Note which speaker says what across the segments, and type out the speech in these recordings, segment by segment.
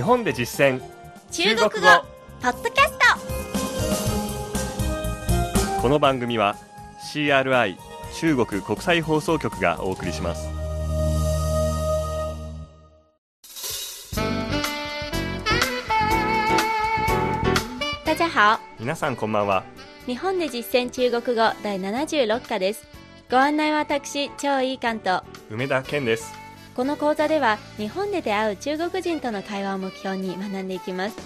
Speaker 1: 日本で実践。
Speaker 2: 中国語。ポッドキャス
Speaker 1: この番組は CRI 中国国際放送局がお送りします。
Speaker 2: ト大家好。
Speaker 1: 皆さんこんばんは。
Speaker 2: 日本で実践中国語第76課です。ご案内は私超いい関と。
Speaker 1: 梅田健です
Speaker 2: この講座では日本で出会う中国人との会話を目標に学んでいきます。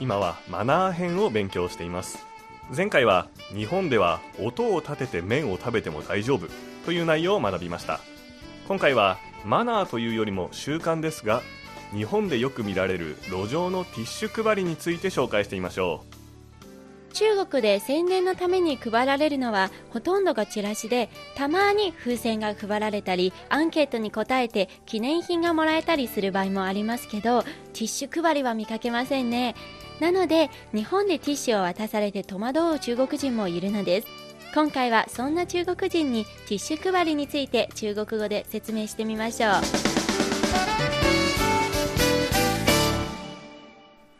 Speaker 1: 今はマナー編を勉強しています。前回は日本では音を立てて麺を食べても大丈夫という内容を学びました。今回はマナーというよりも習慣ですが日本でよく見られる路上のティッシュ配りについて紹介してみましょう。
Speaker 2: 中国で宣伝のために配られるのはほとんどがチラシでたまに風船が配られたりアンケートに答えて記念品がもらえたりする場合もありますけどティッシュ配りは見かけませんね。なので日本でティッシュを渡されて戸惑う中国人もいるのです。今回はそんな中国人にティッシュ配りについて中国語で説明してみましょう。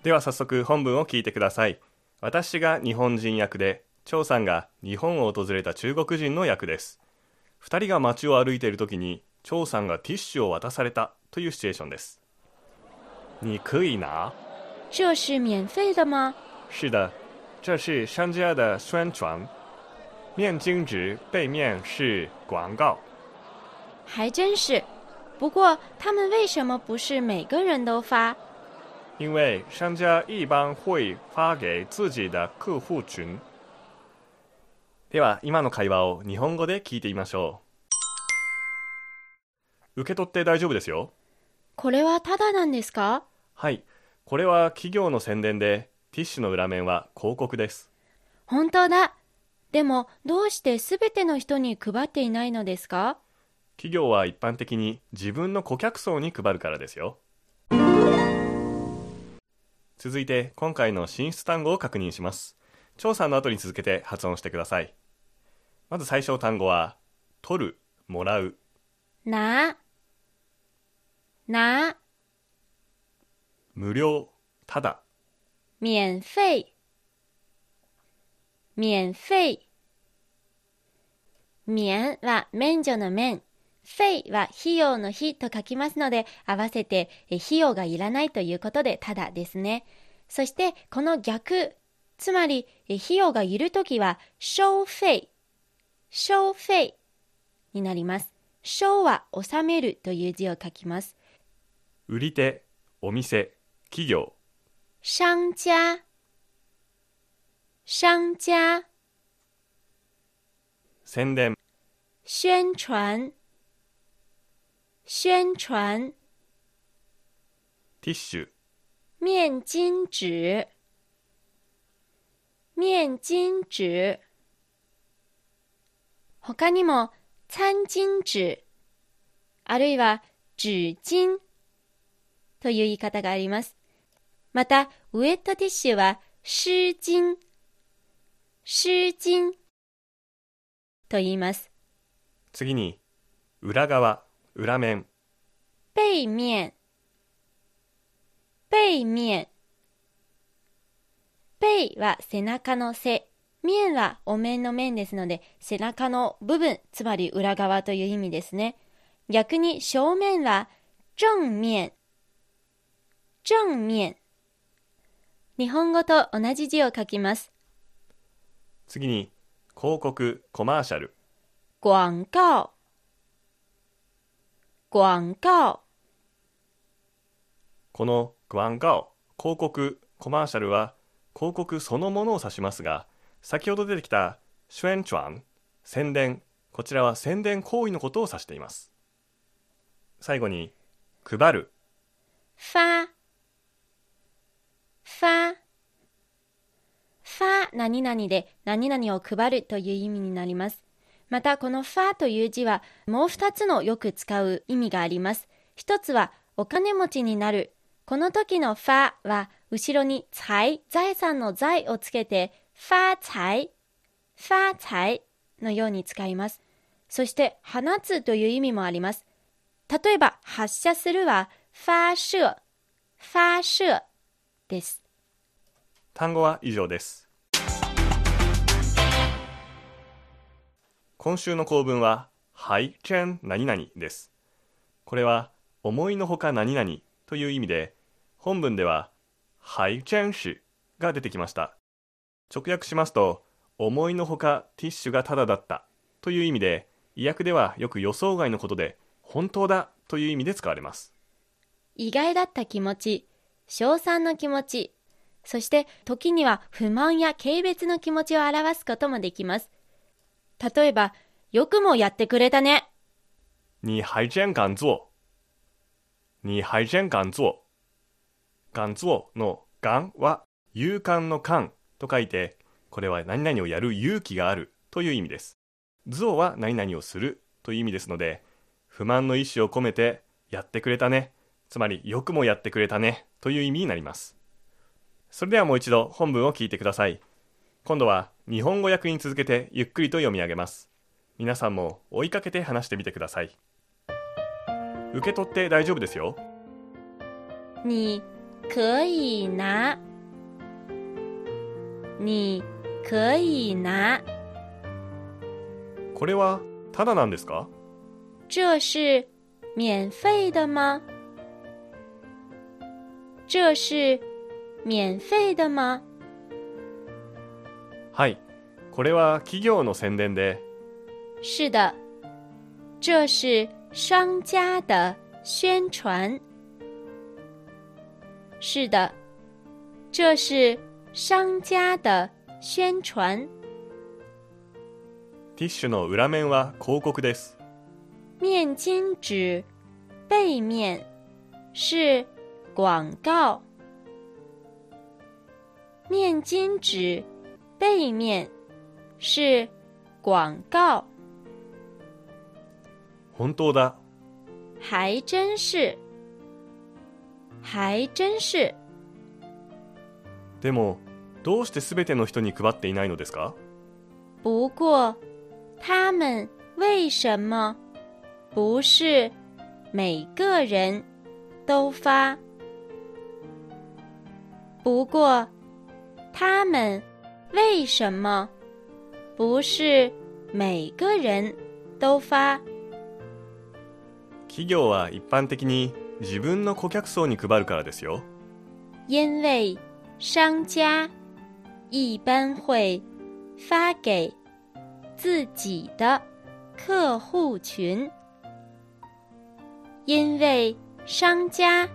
Speaker 1: では早速本文を聞いてください。私が日本人役で張さんが日本を訪れた中国人の役です。2人が街を歩いている時に張さんがティッシュを渡されたというシチュエーションです。你可以拿
Speaker 2: 这是免费的吗？
Speaker 1: 是的，这是商家的宣传。面巾纸背面是广告。
Speaker 2: 还真是。不过他们为什么不是每个人都发？
Speaker 1: 因为商家一般会发给自己的客户群。では今の会話を日本語で聞いてみましょう。受け取って大丈夫ですよ。
Speaker 2: これはタダなんですか？
Speaker 1: はい、これは企業の宣伝でティッシュの裏面は広告です。
Speaker 2: 本当だでもどうしてすべての人に配っていないのですか？
Speaker 1: 企業は一般的に自分の顧客層に配るからですよ続いて今回の進出単語を確認します。調査の後に続けて発音してください。まず最初の単語は取る、もらう。
Speaker 2: 拿拿
Speaker 1: 無料、ただ。
Speaker 2: 免费免费免は免除の免費は費用の費と書きますので合わせてえ費用がいらないということでただですね。そしてこの逆つまりえ費用がいるときは消費消費になります。消は納めるという字を書きます。
Speaker 1: 売り手、お店、企業。
Speaker 2: 商家商家。
Speaker 1: 宣伝。
Speaker 2: 宣传宣传。
Speaker 1: ティッシュ。
Speaker 2: 面巾纸。面巾紙他にも餐巾紙あるいは紙巾。という言い方があります。またウェットティッシュは湿巾湿巾と言います。
Speaker 1: 次に裏側、裏面。
Speaker 2: 背面。背面。背は背中の背。面はお面の面ですので背中の部分つまり裏側という意味ですね。逆に正面は正面。正面。日本語と同じ字を書きます。
Speaker 1: 次に広告、コマーシャル。
Speaker 2: 广告广告
Speaker 1: このグアンガオ広告コマーシャルは広告そのものを指しますが先ほど出てきた宣传宣伝こちらは宣伝行為のことを指しています。最後に配る。
Speaker 2: 发发ファ何々で何々を配るという意味になります。またこのファーという字はもう二つのよく使う意味があります。一つはお金持ちになる。この時のファーは後ろに財、財産の財をつけてファー財、ファー財のように使います。そして放つという意味もあります。例えば発射するはファ射、发射です。
Speaker 1: 単語は以上です今週の構文は「はいチェン何々」です。これは「思いのほか何々」という意味で本文では「はいチェンシュ」が出てきました。直訳しますと「思いのほかティッシュがタダだった」という意味で意訳ではよく予想外のことで「本当だ」という意味で使われます。
Speaker 2: 意外だった気持ち、称賛の気持ち、そして時には不満や軽蔑の気持ちを表すこともできます。例えば、よくもやってくれたね。
Speaker 1: 你还真敢做。你还真敢做。敢做の敢は勇敢の敢と書いて、これは何々をやる勇気があるという意味です。做は何々をするという意味ですので、不満の意思を込めてやってくれたね。つまりよくもやってくれたねという意味になります。それではもう一度本文を聞いてください。今度は日本語訳に続けてゆっくりと読み上げます。皆さんも追いかけて話してみてください受け取って大丈夫ですよ
Speaker 2: 你可以拿。你可以拿。
Speaker 1: これはただなんですか？
Speaker 2: 这是免费的吗？这是免费的吗？
Speaker 1: はいこれは企業の宣伝で
Speaker 2: 是的，这是商家的宣传。是的，这是商家的宣传。
Speaker 1: ティッシュの裏面は広告です
Speaker 2: 面巾纸背面是广告。面巾纸背面是广告。
Speaker 1: 本当だ
Speaker 2: 还真是，还真是。
Speaker 1: でもどうして全ての人に配っていないのですか？
Speaker 2: 不过，他们为什么不是每个人都发？不过，他们为什么？不是每个人都发？
Speaker 1: 企業は一般的に自分の顧客層に配るからですよ。
Speaker 2: 因为商家一般会发给自己的客户群，因为商家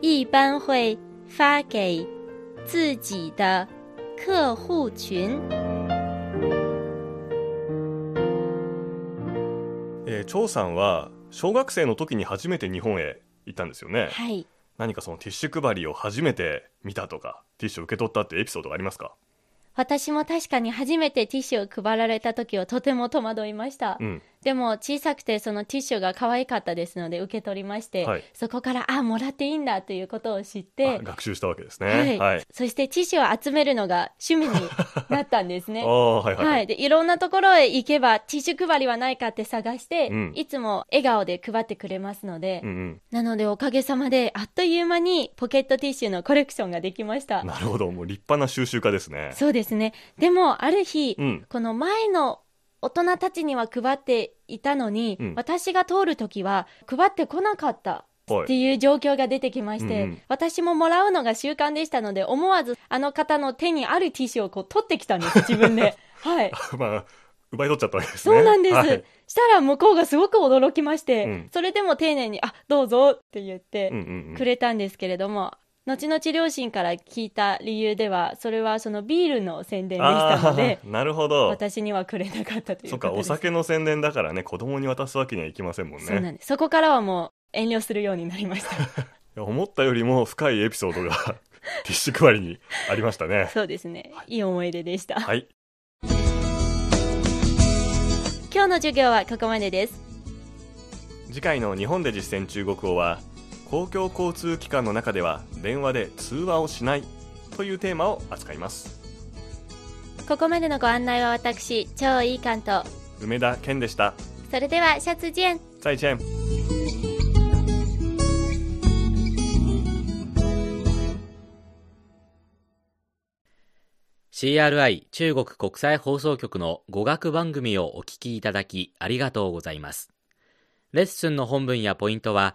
Speaker 2: 一般会发给自己的客户群。
Speaker 1: えー、張さんは小学生の時に初めて日本へ行ったんですよね
Speaker 2: はい。
Speaker 1: 何かそのティッシュ配りを初めて見たとかティッシュを受け取ったってエピソードがありますか？
Speaker 2: 私も確かに初めてティッシュを配られた時はとても戸惑いました。
Speaker 1: うん
Speaker 2: でも小さくてそのティッシュが可愛かったですので受け取りまして、
Speaker 1: はい。
Speaker 2: そこからあもらっていいんだということを知っ
Speaker 1: あ
Speaker 2: て、
Speaker 1: 学習したわけです
Speaker 2: は
Speaker 1: ね
Speaker 2: い。
Speaker 1: はい。
Speaker 2: そしてティッシュを集めるのが趣味になったんです
Speaker 1: あ
Speaker 2: ね。
Speaker 1: あはいはい、
Speaker 2: はい、でいろんなところへ行けばティッシュ配りはないかって探して、
Speaker 1: うん。
Speaker 2: いつも笑顔で配ってくれますので、
Speaker 1: うんうん。
Speaker 2: なのでおかげさまであっという間にポケットティッシュのコレクションができました。
Speaker 1: なるほど。もう立派な収集家ですね。
Speaker 2: そうですね。でもある日、
Speaker 1: うん。
Speaker 2: この前の大人たちには配っていたのに、
Speaker 1: うん。
Speaker 2: 私が通るときは配ってこなかったって
Speaker 1: はい
Speaker 2: いう状況が出てきまして、
Speaker 1: うんうん。
Speaker 2: 私ももらうのが習慣でしたので、思わずあの方の手にあるティッシュをこう取ってきたんです、自分で。はい。
Speaker 1: まあ奪い取っちゃったわけですね。
Speaker 2: そうなんです。
Speaker 1: はい。
Speaker 2: したら向こうがすごく驚きまして、
Speaker 1: うん。
Speaker 2: それでも丁寧に、あ、どうぞって言って
Speaker 1: うんうんうん。
Speaker 2: くれたんですけれども、後々両親から聞いた理由では、それはそのビールの宣伝でしたので、
Speaker 1: なるほど
Speaker 2: 私にはくれなかったという
Speaker 1: そっかお。酒の宣伝だからね子供に渡すわけにはいきませんもんね
Speaker 2: そうなんです。そこからはもう遠慮するようになりました。
Speaker 1: 思ったよりも深いエピソードがティッシュ配りにありましたね
Speaker 2: そうですね。いい思い出でした。
Speaker 1: はい
Speaker 2: 今日の授業はここまでです。
Speaker 1: 次回の日本で実践中国語は公共交通機関の中では電話で通話をしないというテーマを扱います
Speaker 2: ここまでのご案内は私超いい関東
Speaker 1: 梅田健でした
Speaker 2: それではシャツジェン
Speaker 1: 再见
Speaker 3: ！CRI 中国国際放送局の語学番組をお聞きいただきありがとうございます。レッスンの本文やポイントは